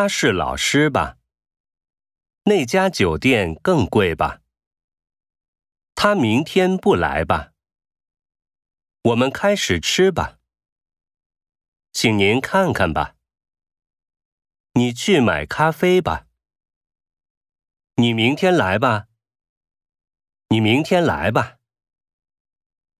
他是老师吧？那家酒店更贵吧？他明天不来吧？我们开始吃吧。请您看看吧。你去买咖啡吧。你明天来吧。你明天来吧。